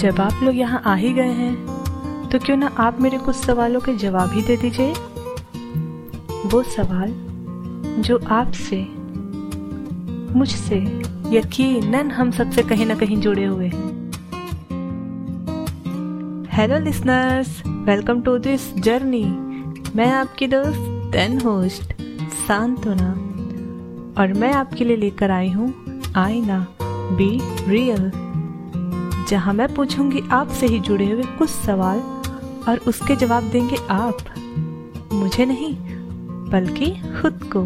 जब आप लोग यहाँ आ ही गए हैं तो क्यों ना आप मेरे कुछ सवालों के जवाब ही दे दीजिए? वो सवाल जो आपसे, मुझसे यकीनन हम सबसे कहीं ना कहीं जुड़े हुए हैं। Hello listeners welcome to this journey मैं आपकी दोस्त टेन होस्ट सांत्वना, और मैं आपके लिए लेकर आई हूँ आईना बी रियल जहाँ मैं पूछूँगी आपसे ही जुड़े हुए कुछ सवाल और उसके जवाब देंगे आप। मुझे नहीं, बल्कि खुद को।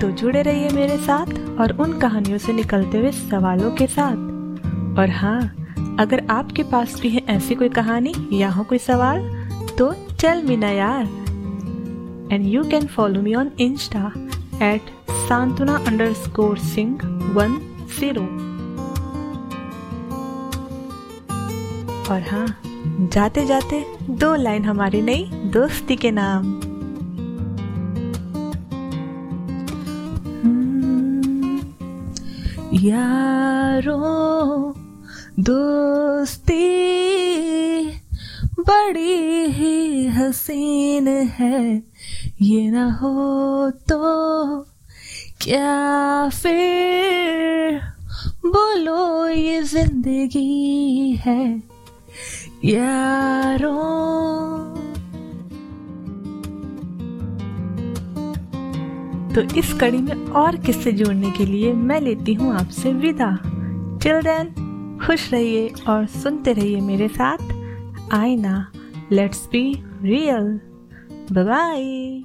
तो जुड़े रहिए मेरे साथ और उन कहानियों से निकलते हुए सवालों के साथ। और हाँ अगर आपके पास भी है ऐसी कोई कहानी या हो कोई सवाल तो चल मीना यार and you can follow me on Insta at Santvana underscore Singh one zero और हाँ जाते जाते दो लाइन हमारी नई दोस्ती के नाम। हम्म, यारो दोस्ती बड़ी ही हसीन है ये ना हो तो क्या फिर बोलो ये ज़िंदगी है? तो इस कड़ी में और किससे जोड़ने के लिए मैं लेती हूँ आपसे विदा। टिल देन खुश रहिए और सुनते रहिए मेरे साथ। आईना लेट्स बी रियल बाय